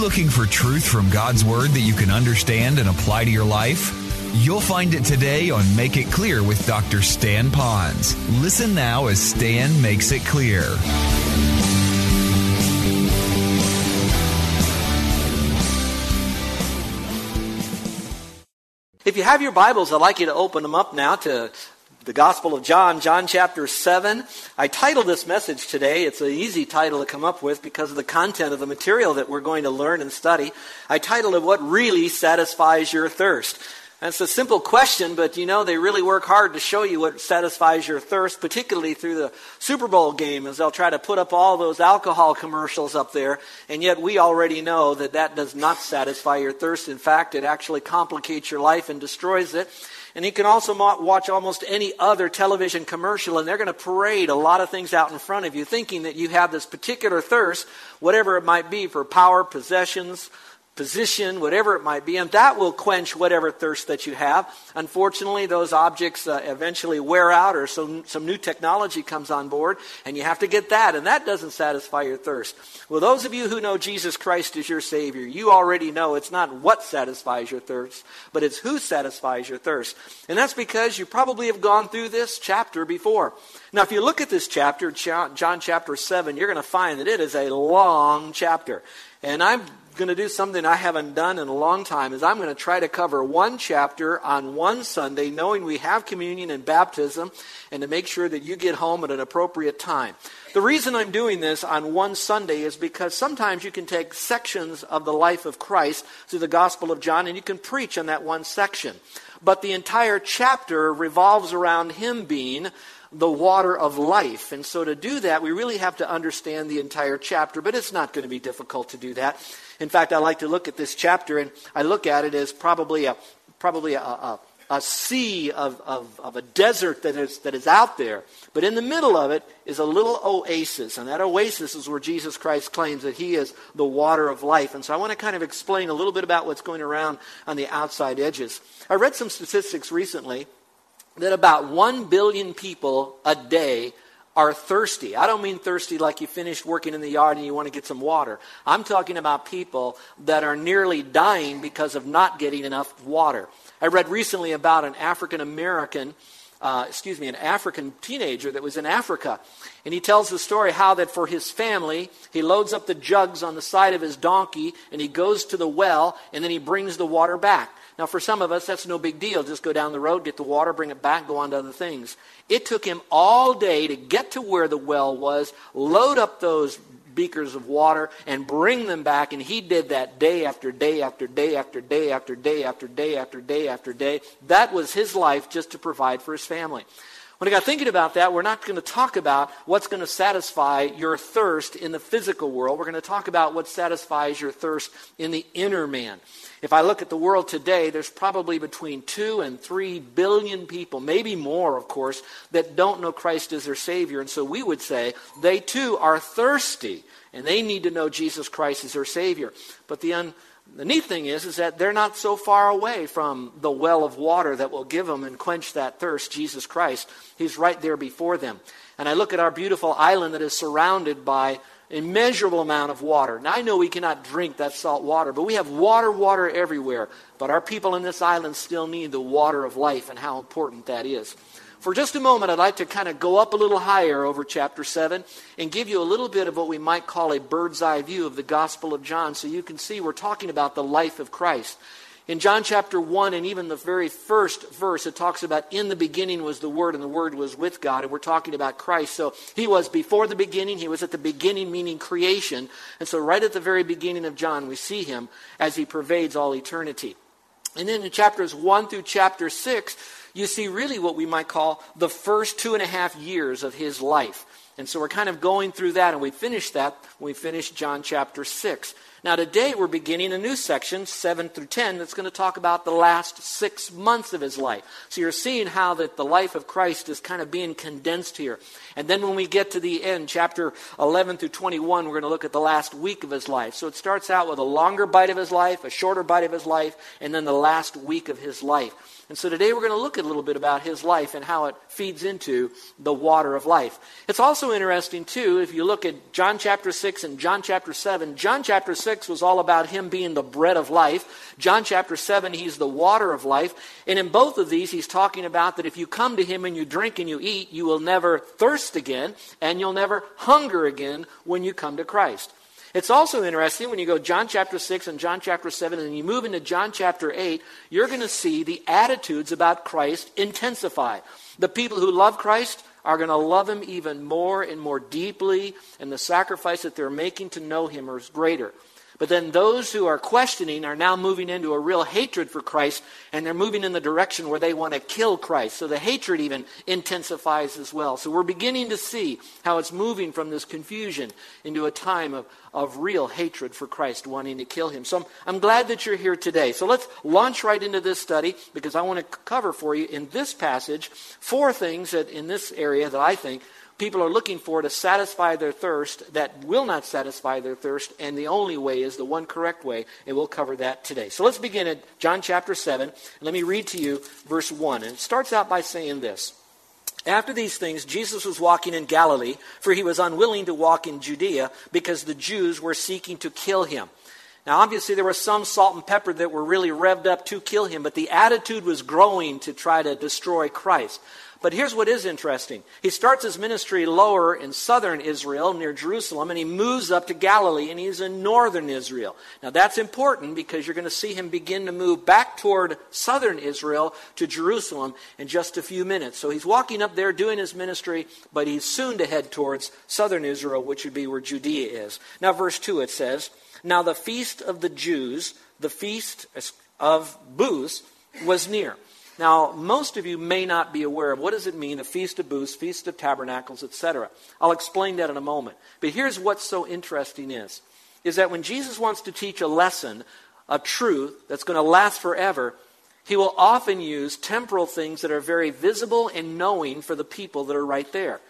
looking for truth from God's Word that you can understand and apply to your life? You'll find it today on Make It Clear with Dr. Stan Ponz. Listen now as Stan makes it clear. If you have your Bibles, I'd like you to open them up now to the Gospel of John, John chapter 7. I titled this message today, it's an easy title to come up with because of the content of the material that we're going to learn and study. I titled it, What Really Satisfies Your Thirst? That's a simple question, but you know, they really work hard to show you what satisfies your thirst, particularly through the Super Bowl game, as they'll try to put up all those alcohol commercials up there. And yet, we already know that that does not satisfy your thirst. In fact, it actually complicates your life and destroys it. And you can also watch almost any other television commercial, and they're going to parade a lot of things out in front of you, thinking that you have this particular thirst, whatever it might be, for power, possessions, position, whatever it might be, and that will quench whatever thirst that you have. Unfortunately, those objects uh, eventually wear out or some, some new technology comes on board, and you have to get that, and that doesn't satisfy your thirst. Well, those of you who know Jesus Christ as your Savior, you already know it's not what satisfies your thirst, but it's who satisfies your thirst. And that's because you probably have gone through this chapter before. Now, if you look at this chapter, John chapter 7, you're going to find that it is a long chapter. And I'm going to do something I haven't done in a long time is I'm going to try to cover one chapter on one Sunday, knowing we have communion and baptism, and to make sure that you get home at an appropriate time. The reason I'm doing this on one Sunday is because sometimes you can take sections of the life of Christ through the Gospel of John and you can preach on that one section. But the entire chapter revolves around him being the water of life. And so to do that, we really have to understand the entire chapter, but it's not going to be difficult to do that. In fact, I like to look at this chapter and I look at it as probably a, probably a, a, a sea of, of, of, a desert that is, that is out there. But in the middle of it is a little oasis. And that oasis is where Jesus Christ claims that he is the water of life. And so I want to kind of explain a little bit about what's going around on the outside edges. I read some statistics recently that about 1 billion people a day are thirsty. I don't mean thirsty like you finished working in the yard and you want to get some water. I'm talking about people that are nearly dying because of not getting enough water. I read recently about an African American, uh, excuse me, an African teenager that was in Africa. And he tells the story how that for his family, he loads up the jugs on the side of his donkey and he goes to the well and then he brings the water back. Now, for some of us, that's no big deal. Just go down the road, get the water, bring it back, go on to other things. It took him all day to get to where the well was, load up those beakers of water, and bring them back. And he did that day after day after day after day after day after day after day after day. That was his life just to provide for his family. When I got thinking about that, we're not going to talk about what's going to satisfy your thirst in the physical world. We're going to talk about what satisfies your thirst in the inner man. If I look at the world today, there's probably between two and three billion people, maybe more, of course, that don't know Christ as their Savior. And so we would say they too are thirsty and they need to know Jesus Christ as their Savior. But the, un, the neat thing is, is that they're not so far away from the well of water that will give them and quench that thirst, Jesus Christ. He's right there before them. And I look at our beautiful island that is surrounded by immeasurable amount of water. Now, I know we cannot drink that salt water, but we have water, water everywhere. But our people in this island still need the water of life and how important that is. For just a moment, I'd like to kind of go up a little higher over chapter 7 and give you a little bit of what we might call a bird's eye view of the Gospel of John so you can see we're talking about the life of Christ. In John chapter 1 and even the very first verse, it talks about in the beginning was the Word and the Word was with God. And we're talking about Christ. So he was before the beginning. He was at the beginning, meaning creation. And so right at the very beginning of John, we see him as he pervades all eternity. And then in chapters 1 through chapter 6, you see really what we might call the first two and a half years of his life. And so we're kind of going through that, and we finish that when we finish John chapter 6. Now, today we're beginning a new section, 7 through 10, that's going to talk about the last six months of his life. So you're seeing how that the life of Christ is kind of being condensed here. And then when we get to the end, chapter 11 through 21, we're going to look at the last week of his life. So it starts out with a longer bite of his life, a shorter bite of his life, and then the last week of his life. And so today we're going to look a little bit about his life and how it feeds into the water of life. It's also interesting, too, if you look at John chapter 6 and John chapter 7. John chapter 6 was all about him being the bread of life. John chapter 7, he's the water of life. And in both of these, he's talking about that if you come to him and you drink and you eat, you will never thirst again and you'll never hunger again when you come to Christ. It's also interesting when you go John chapter 6 and John chapter 7 and you move into John chapter 8, you're going to see the attitudes about Christ intensify. The people who love Christ are going to love him even more and more deeply, and the sacrifice that they're making to know him is greater. But then those who are questioning are now moving into a real hatred for Christ, and they're moving in the direction where they want to kill Christ. So the hatred even intensifies as well. So we're beginning to see how it's moving from this confusion into a time of, of real hatred for Christ, wanting to kill him. So I'm, I'm glad that you're here today. So let's launch right into this study because I want to cover for you in this passage four things that in this area that I think people are looking for to satisfy their thirst that will not satisfy their thirst, and the only way is the one correct way, and we'll cover that today. So let's begin at John chapter 7. Let me read to you verse 1. And it starts out by saying this. After these things, Jesus was walking in Galilee, for he was unwilling to walk in Judea because the Jews were seeking to kill him. Now, obviously, there was some salt and pepper that were really revved up to kill him, but the attitude was growing to try to destroy Christ. But here's what is interesting. He starts his ministry lower in southern Israel, near Jerusalem, and he moves up to Galilee, and he's in northern Israel. Now, that's important because you're going to see him begin to move back toward southern Israel to Jerusalem in just a few minutes. So he's walking up there doing his ministry, but he's soon to head towards southern Israel, which would be where Judea is. Now, verse 2 it says, Now the feast of the Jews, the feast of booths, was near. Now, most of you may not be aware of what does it mean, a feast of booths, feast of tabernacles, etc. I'll explain that in a moment. But here's what's so interesting is, is that when Jesus wants to teach a lesson, a truth that's going to last forever, he will often use temporal things that are very visible and knowing for the people that are right there.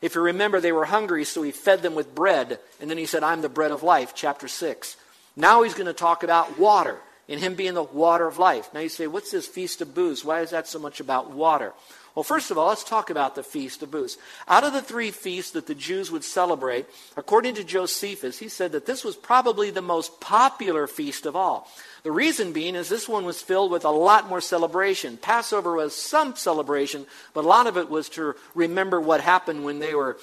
If you remember, they were hungry, so he fed them with bread. And then he said, I'm the bread of life, chapter 6. Now he's going to talk about water and him being the water of life. Now you say, what's this feast of booths? Why is that so much about water? Well, first of all, let's talk about the Feast of Booths. Out of the three feasts that the Jews would celebrate, according to Josephus, he said that this was probably the most popular feast of all. The reason being is this one was filled with a lot more celebration. Passover was some celebration, but a lot of it was to remember what happened when they were,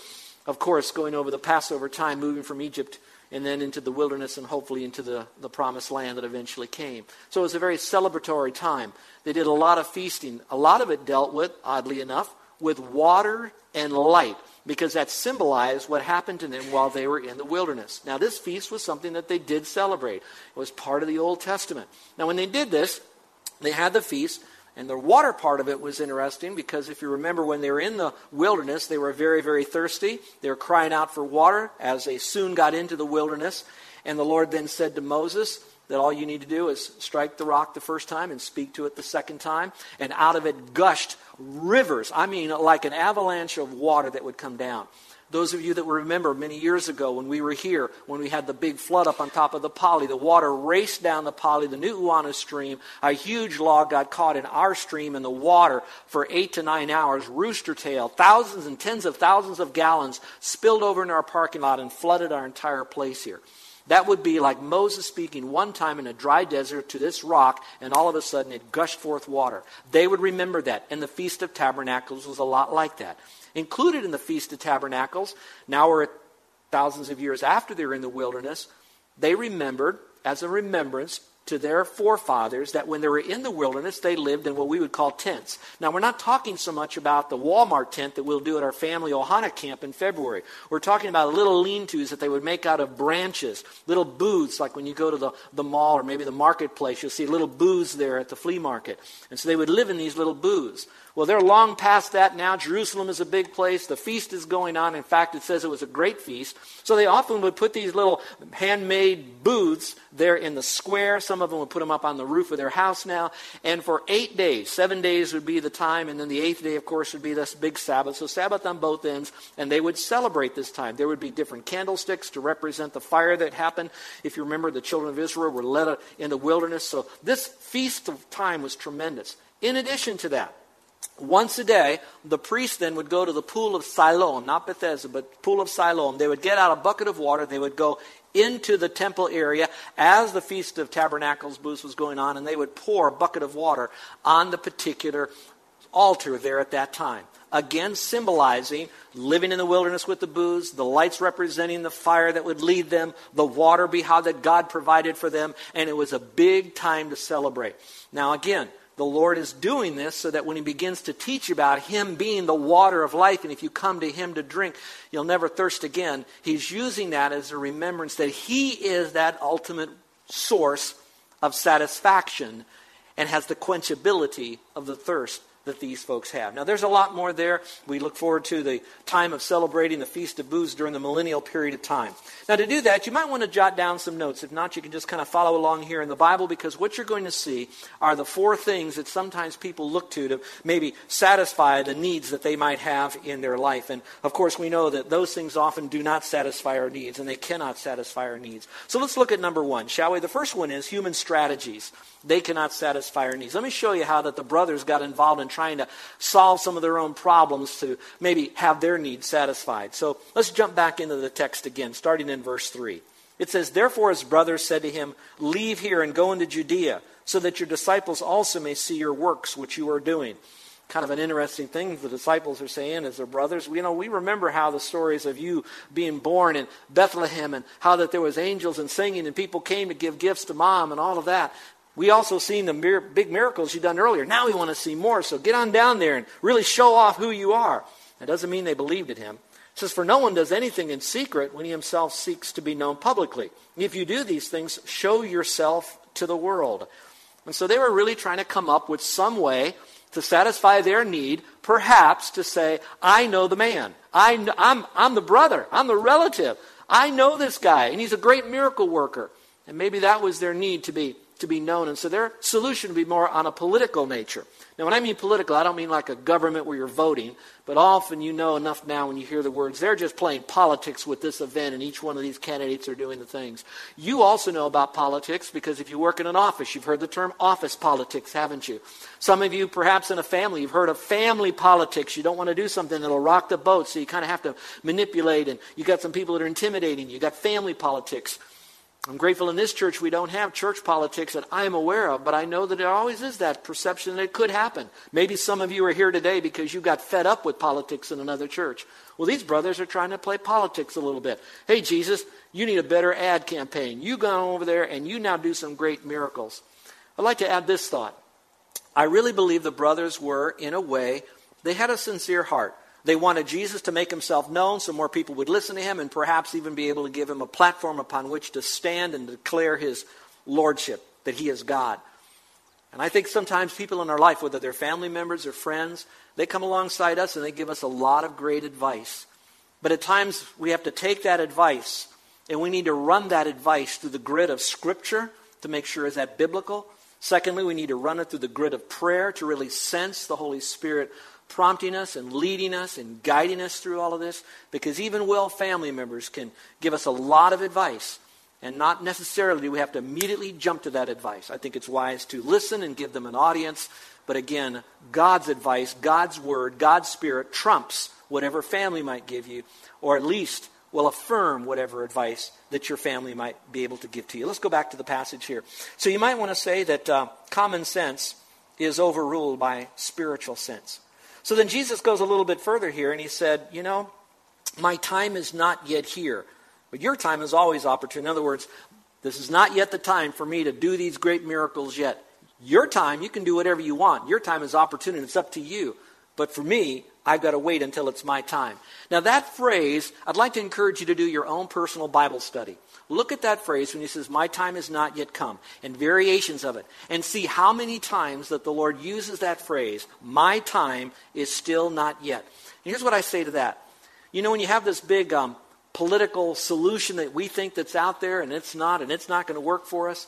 of course, going over the Passover time, moving from Egypt and then into the wilderness and hopefully into the, the promised land that eventually came. So it was a very celebratory time. They did a lot of feasting. A lot of it dealt with, oddly enough, with water and light because that symbolized what happened to them while they were in the wilderness. Now, this feast was something that they did celebrate. It was part of the Old Testament. Now, when they did this, they had the feast. And the water part of it was interesting because if you remember when they were in the wilderness, they were very, very thirsty. They were crying out for water as they soon got into the wilderness. And the Lord then said to Moses that all you need to do is strike the rock the first time and speak to it the second time. And out of it gushed rivers. I mean, like an avalanche of water that would come down. Those of you that remember many years ago when we were here, when we had the big flood up on top of the Pali, the water raced down the Pali, the Nuuanu stream. A huge log got caught in our stream in the water for eight to nine hours. Rooster tail, thousands and tens of thousands of gallons spilled over in our parking lot and flooded our entire place here. That would be like Moses speaking one time in a dry desert to this rock, and all of a sudden it gushed forth water. They would remember that. And the Feast of Tabernacles was a lot like that included in the Feast of Tabernacles. Now we're thousands of years after they're in the wilderness. They remembered, as a remembrance to their forefathers, that when they were in the wilderness, they lived in what we would call tents. Now, we're not talking so much about the Walmart tent that we'll do at our family Ohana camp in February. We're talking about little lean tos that they would make out of branches, little booths, like when you go to the, the mall or maybe the marketplace, you'll see little booths there at the flea market. And so they would live in these little booths. Well, they're long past that now. Jerusalem is a big place. The feast is going on. In fact, it says it was a great feast. So they often would put these little handmade booths there in the square. Some of them would put them up on the roof of their house now. And for eight days, seven days would be the time, and then the eighth day, of course, would be this big Sabbath. So Sabbath on both ends, and they would celebrate this time. There would be different candlesticks to represent the fire that happened. If you remember, the children of Israel were led in the wilderness. So this feast of time was tremendous. In addition to that, once a day, the priest then would go to the pool of Siloam, not Bethesda, but pool of Siloam. They would get out a bucket of water. They would go into the temple area as the Feast of Tabernacles booths was going on, and they would pour a bucket of water on the particular altar there at that time. Again, symbolizing living in the wilderness with the booths, the lights representing the fire that would lead them, the water be how that God provided for them, and it was a big time to celebrate. Now, again, the Lord is doing this so that when He begins to teach about Him being the water of life, and if you come to Him to drink, you'll never thirst again, He's using that as a remembrance that He is that ultimate source of satisfaction and has the quenchability of the thirst that these folks have. Now, there's a lot more there. We look forward to the time of celebrating the Feast of Booths during the millennial period of time. Now, to do that, you might want to jot down some notes. If not, you can just kind of follow along here in the Bible because what you're going to see are the four things that sometimes people look to to maybe satisfy the needs that they might have in their life. And of course, we know that those things often do not satisfy our needs and they cannot satisfy our needs. So let's look at number one, shall we? The first one is human strategies. They cannot satisfy our needs. Let me show you how that the brothers got involved in trying to solve some of their own problems to maybe have their needs satisfied. So let's jump back into the text again, starting in verse 3. It says, Therefore his brothers said to him, Leave here and go into Judea, so that your disciples also may see your works which you are doing kind of an interesting thing the disciples are saying as their brothers. You know, we remember how the stories of you being born in Bethlehem and how that there was angels and singing and people came to give gifts to mom and all of that. We also seen the mir- big miracles you done earlier. Now we want to see more. So get on down there and really show off who you are. That doesn't mean they believed in him. It says, For no one does anything in secret when he himself seeks to be known publicly. If you do these things, show yourself to the world. And so they were really trying to come up with some way to satisfy their need, perhaps to say, I know the man. I, I'm, I'm the brother. I'm the relative. I know this guy, and he's a great miracle worker. And maybe that was their need to be to be known. And so their solution would be more on a political nature. Now, when I mean political, I don't mean like a government where you're voting, but often you know enough now when you hear the words, they're just playing politics with this event, and each one of these candidates are doing the things. You also know about politics because if you work in an office, you've heard the term office politics, haven't you? Some of you, perhaps in a family, you've heard of family politics. You don't want to do something that'll rock the boat, so you kind of have to manipulate, and you got some people that are intimidating you. You got family politics. I'm grateful in this church we don't have church politics that I'm aware of, but I know that there always is that perception that it could happen. Maybe some of you are here today because you got fed up with politics in another church. Well, these brothers are trying to play politics a little bit. Hey, Jesus, you need a better ad campaign. You go over there and you now do some great miracles. I'd like to add this thought. I really believe the brothers were, in a way, they had a sincere heart. They wanted Jesus to make himself known so more people would listen to him and perhaps even be able to give him a platform upon which to stand and declare his lordship, that he is God. And I think sometimes people in our life, whether they're family members or friends, they come alongside us and they give us a lot of great advice. But at times we have to take that advice and we need to run that advice through the grid of Scripture to make sure is that biblical. Secondly, we need to run it through the grid of prayer to really sense the Holy Spirit prompting us and leading us and guiding us through all of this because even well family members can give us a lot of advice and not necessarily do we have to immediately jump to that advice. I think it's wise to listen and give them an audience, but again, God's advice, God's word, God's spirit trumps whatever family might give you, or at least will affirm whatever advice that your family might be able to give to you. Let's go back to the passage here. So you might want to say that uh, common sense is overruled by spiritual sense. So then Jesus goes a little bit further here and he said, You know, my time is not yet here, but your time is always opportune. In other words, this is not yet the time for me to do these great miracles yet. Your time, you can do whatever you want. Your time is opportune, and it's up to you. But for me, I've got to wait until it's my time. Now, that phrase, I'd like to encourage you to do your own personal Bible study. Look at that phrase when he says, My time is not yet come, and variations of it, and see how many times that the Lord uses that phrase, My time is still not yet. And here's what I say to that. You know, when you have this big um, political solution that we think that's out there, and it's not, and it's not going to work for us,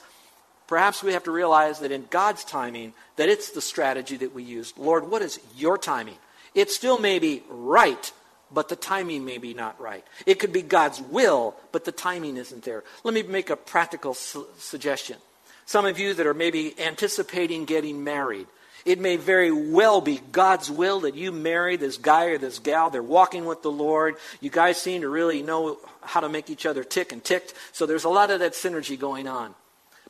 perhaps we have to realize that in God's timing, that it's the strategy that we use. Lord, what is your timing? It still may be right, but the timing may be not right. It could be God's will, but the timing isn't there. Let me make a practical su- suggestion. Some of you that are maybe anticipating getting married, it may very well be God's will that you marry this guy or this gal. They're walking with the Lord. You guys seem to really know how to make each other tick and ticked. So there's a lot of that synergy going on.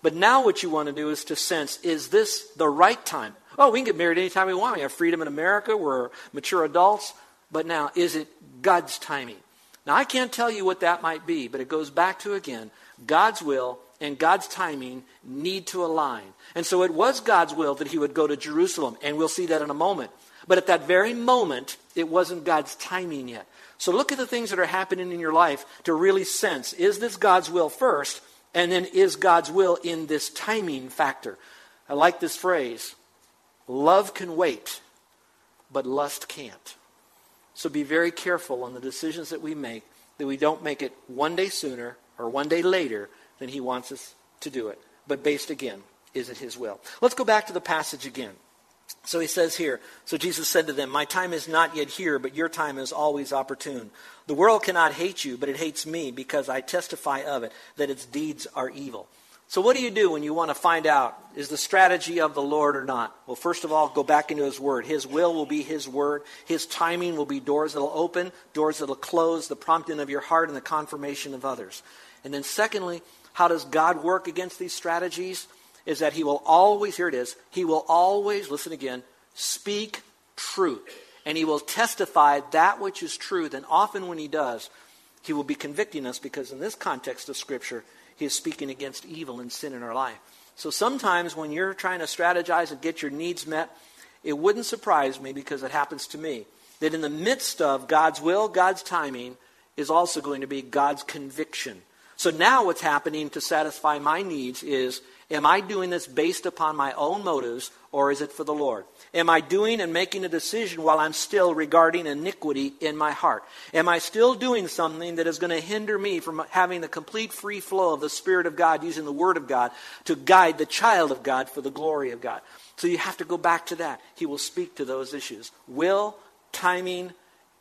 But now what you want to do is to sense, is this the right time? Oh, we can get married anytime we want. We have freedom in America. We're mature adults. But now, is it God's timing? Now, I can't tell you what that might be, but it goes back to, again, God's will and God's timing need to align. And so it was God's will that he would go to Jerusalem, and we'll see that in a moment. But at that very moment, it wasn't God's timing yet. So look at the things that are happening in your life to really sense is this God's will first, and then is God's will in this timing factor? I like this phrase love can wait, but lust can't. So be very careful on the decisions that we make that we don't make it one day sooner or one day later than He wants us to do it. But based again, is it His will? Let's go back to the passage again. So he says here, so Jesus said to them, My time is not yet here, but your time is always opportune. The world cannot hate you, but it hates me because I testify of it that its deeds are evil. So, what do you do when you want to find out is the strategy of the Lord or not? Well, first of all, go back into His Word. His will will be His Word. His timing will be doors that will open, doors that will close, the prompting of your heart and the confirmation of others. And then, secondly, how does God work against these strategies? Is that He will always, here it is, He will always, listen again, speak truth. And He will testify that which is truth. And often when He does, He will be convicting us because in this context of Scripture, he is speaking against evil and sin in our life. So sometimes when you're trying to strategize and get your needs met, it wouldn't surprise me because it happens to me that in the midst of God's will, God's timing, is also going to be God's conviction. So now what's happening to satisfy my needs is am I doing this based upon my own motives or is it for the Lord? Am I doing and making a decision while I'm still regarding iniquity in my heart? Am I still doing something that is going to hinder me from having the complete free flow of the Spirit of God using the Word of God to guide the child of God for the glory of God? So you have to go back to that. He will speak to those issues will, timing,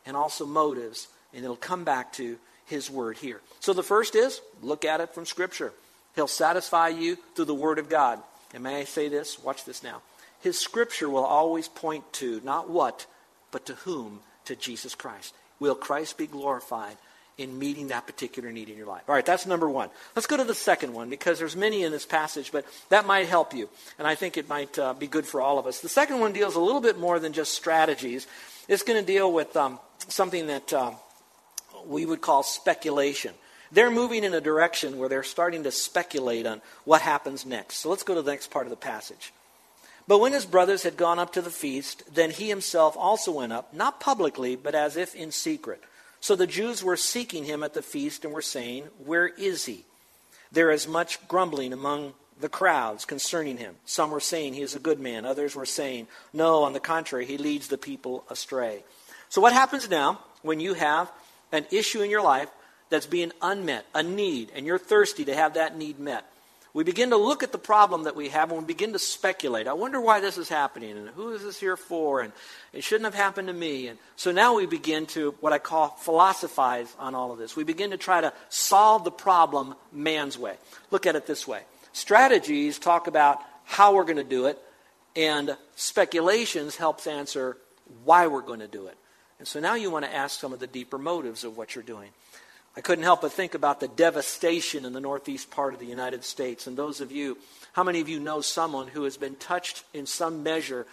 and also motives. And it'll come back to His Word here. So the first is look at it from Scripture. He'll satisfy you through the Word of God. And may I say this? Watch this now. His scripture will always point to not what, but to whom? To Jesus Christ. Will Christ be glorified in meeting that particular need in your life? All right, that's number one. Let's go to the second one because there's many in this passage, but that might help you, and I think it might uh, be good for all of us. The second one deals a little bit more than just strategies. It's going to deal with um, something that uh, we would call speculation. They're moving in a direction where they're starting to speculate on what happens next. So let's go to the next part of the passage. But when his brothers had gone up to the feast, then he himself also went up, not publicly, but as if in secret. So the Jews were seeking him at the feast and were saying, Where is he? There is much grumbling among the crowds concerning him. Some were saying he is a good man. Others were saying, No, on the contrary, he leads the people astray. So what happens now when you have an issue in your life that's being unmet, a need, and you're thirsty to have that need met? we begin to look at the problem that we have and we begin to speculate. I wonder why this is happening and who is this here for and it shouldn't have happened to me. And so now we begin to what I call philosophize on all of this. We begin to try to solve the problem man's way. Look at it this way. Strategies talk about how we're going to do it and speculations helps answer why we're going to do it. And so now you want to ask some of the deeper motives of what you're doing. I couldn't help but think about the devastation in the northeast part of the United States. And those of you, how many of you know someone who has been touched in some measure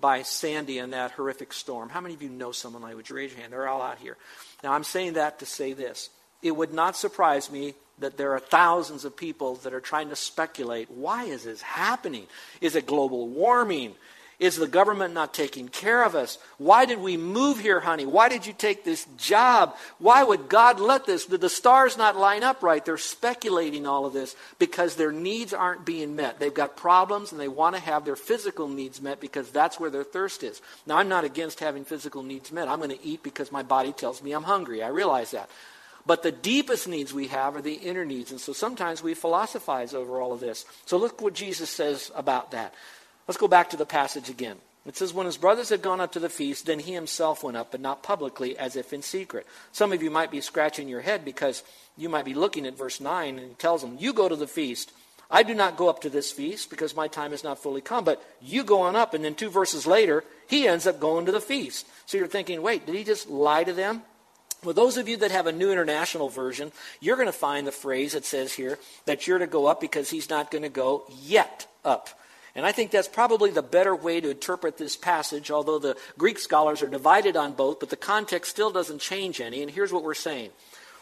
by Sandy and that horrific storm? How many of you know someone like Would you raise your hand? They're all out here. Now, I'm saying that to say this. It would not surprise me that there are thousands of people that are trying to speculate why is this happening? Is it global warming? Is the government not taking care of us? Why did we move here, honey? Why did you take this job? Why would God let this? Did the stars not line up right? They're speculating all of this because their needs aren't being met. They've got problems and they want to have their physical needs met because that's where their thirst is. Now, I'm not against having physical needs met. I'm going to eat because my body tells me I'm hungry. I realize that. But the deepest needs we have are the inner needs. And so sometimes we philosophize over all of this. So look what Jesus says about that. Let's go back to the passage again. It says, When his brothers had gone up to the feast, then he himself went up, but not publicly, as if in secret. Some of you might be scratching your head because you might be looking at verse 9, and he tells them, You go to the feast. I do not go up to this feast because my time is not fully come, but you go on up. And then two verses later, he ends up going to the feast. So you're thinking, wait, did he just lie to them? Well, those of you that have a New International Version, you're going to find the phrase that says here that you're to go up because he's not going to go yet up. And I think that's probably the better way to interpret this passage, although the Greek scholars are divided on both, but the context still doesn't change any. And here's what we're saying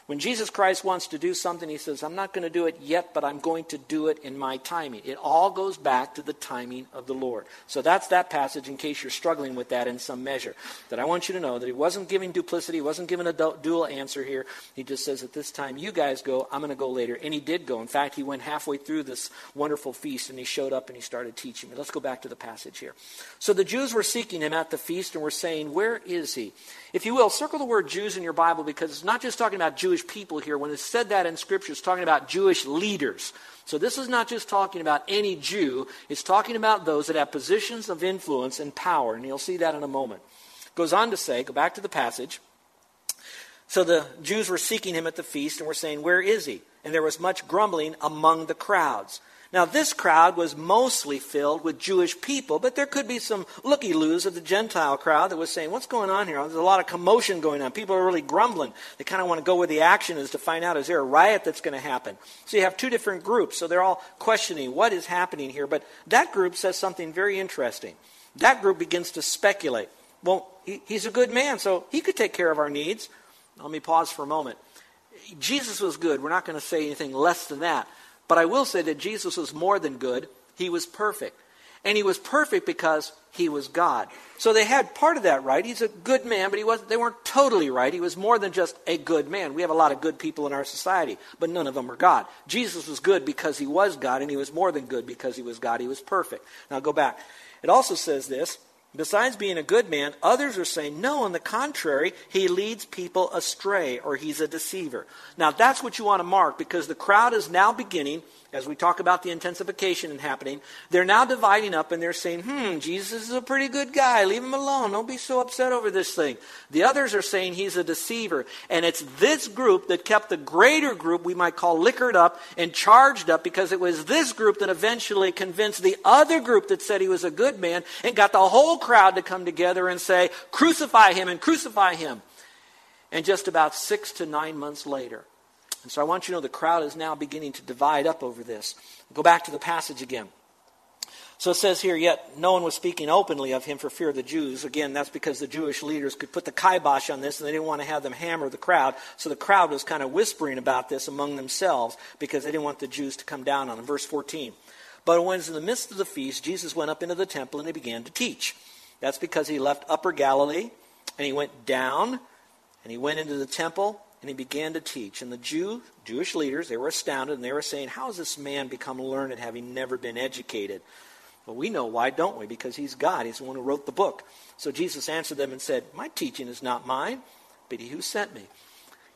when Jesus Christ wants to do something, he says, I'm not going to do it yet, but I'm going to do it in my timing. It all goes back to the timing of the Lord. So that's that passage in case you're struggling with that in some measure. That I want you to know that he wasn't giving duplicity, he wasn't giving a dual answer here. He just says, at this time, you guys go, I'm going to go later. And he did go. In fact, he went halfway through this wonderful feast and he showed up and he started teaching me. Let's go back to the passage here. So the Jews were seeking him at the feast and were saying, Where is he? If you will, circle the word Jews in your Bible because it's not just talking about Jewish people here. When it's said that in Scripture, it's talking about Jewish leaders. So this is not just talking about any Jew, it's talking about those that have positions of influence and power. And you'll see that in a moment. Goes on to say, go back to the passage. So the Jews were seeking him at the feast and were saying, Where is he? And there was much grumbling among the crowds. Now, this crowd was mostly filled with Jewish people, but there could be some looky loos of the Gentile crowd that was saying, What's going on here? There's a lot of commotion going on. People are really grumbling. They kind of want to go where the action is to find out is there a riot that's going to happen? So you have two different groups. So they're all questioning what is happening here. But that group says something very interesting. That group begins to speculate. Well, he, he's a good man, so he could take care of our needs. Let me pause for a moment. Jesus was good. We're not going to say anything less than that. But I will say that Jesus was more than good, he was perfect. And he was perfect because he was God. So they had part of that right. He's a good man, but he wasn't, they weren't totally right. He was more than just a good man. We have a lot of good people in our society, but none of them are God. Jesus was good because he was God, and he was more than good because he was God. He was perfect. Now go back. It also says this Besides being a good man, others are saying, no, on the contrary, he leads people astray or he's a deceiver. Now, that's what you want to mark because the crowd is now beginning as we talk about the intensification and happening, they're now dividing up and they're saying, hmm, Jesus is a pretty good guy. Leave him alone. Don't be so upset over this thing. The others are saying he's a deceiver. And it's this group that kept the greater group, we might call liquored up and charged up, because it was this group that eventually convinced the other group that said he was a good man and got the whole crowd to come together and say, crucify him and crucify him. And just about six to nine months later, and so I want you to know the crowd is now beginning to divide up over this. Go back to the passage again. So it says here, yet no one was speaking openly of him for fear of the Jews. Again, that's because the Jewish leaders could put the kibosh on this and they didn't want to have them hammer the crowd. So the crowd was kind of whispering about this among themselves because they didn't want the Jews to come down on them. Verse 14. But when it was in the midst of the feast, Jesus went up into the temple and he began to teach. That's because he left Upper Galilee and he went down and he went into the temple and he began to teach. And the Jew, Jewish leaders, they were astounded and they were saying, How has this man become learned having never been educated? Well, we know why, don't we? Because he's God. He's the one who wrote the book. So Jesus answered them and said, My teaching is not mine, but he who sent me.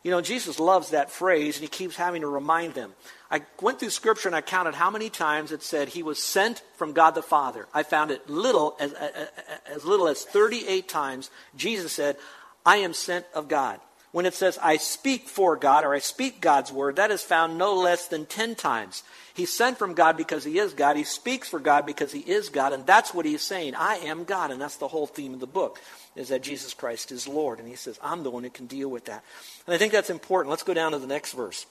You know, Jesus loves that phrase, and he keeps having to remind them. I went through Scripture and I counted how many times it said he was sent from God the Father. I found it little as, as, as little as 38 times. Jesus said, I am sent of God. When it says, I speak for God or I speak God's word, that is found no less than 10 times. He's sent from God because he is God. He speaks for God because he is God. And that's what he's saying. I am God. And that's the whole theme of the book, is that Jesus Christ is Lord. And he says, I'm the one who can deal with that. And I think that's important. Let's go down to the next verse.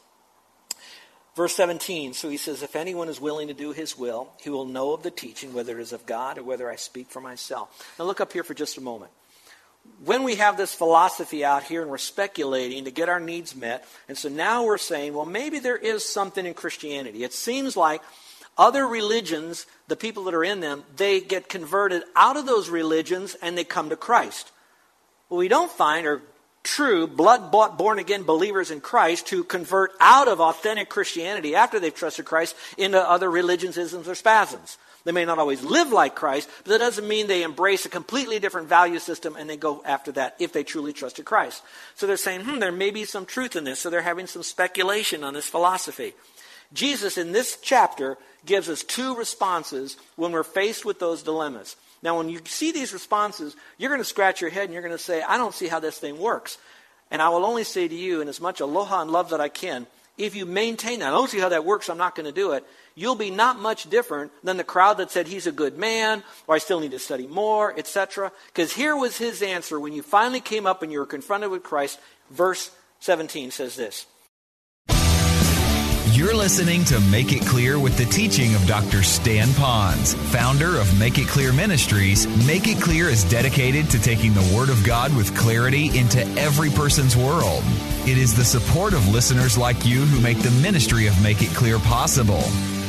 Verse 17, so he says, If anyone is willing to do his will, he will know of the teaching, whether it is of God or whether I speak for myself. Now look up here for just a moment when we have this philosophy out here and we're speculating to get our needs met, and so now we're saying, well, maybe there is something in Christianity. It seems like other religions, the people that are in them, they get converted out of those religions and they come to Christ. What we don't find are true, blood bought, born again believers in Christ who convert out of authentic Christianity after they've trusted Christ into other religions, isms, or spasms. They may not always live like Christ, but that doesn't mean they embrace a completely different value system and they go after that if they truly trusted Christ. So they're saying, hmm, there may be some truth in this. So they're having some speculation on this philosophy. Jesus, in this chapter, gives us two responses when we're faced with those dilemmas. Now, when you see these responses, you're going to scratch your head and you're going to say, I don't see how this thing works. And I will only say to you, in as much aloha and love that I can, if you maintain that, I don't see how that works, I'm not going to do it, you'll be not much different than the crowd that said he's a good man, or I still need to study more, etc. Because here was his answer when you finally came up and you were confronted with Christ. Verse 17 says this you're listening to Make It Clear with the teaching of Dr. Stan Ponz, founder of Make It Clear Ministries. Make It Clear is dedicated to taking the Word of God with clarity into every person's world. It is the support of listeners like you who make the ministry of Make It Clear possible.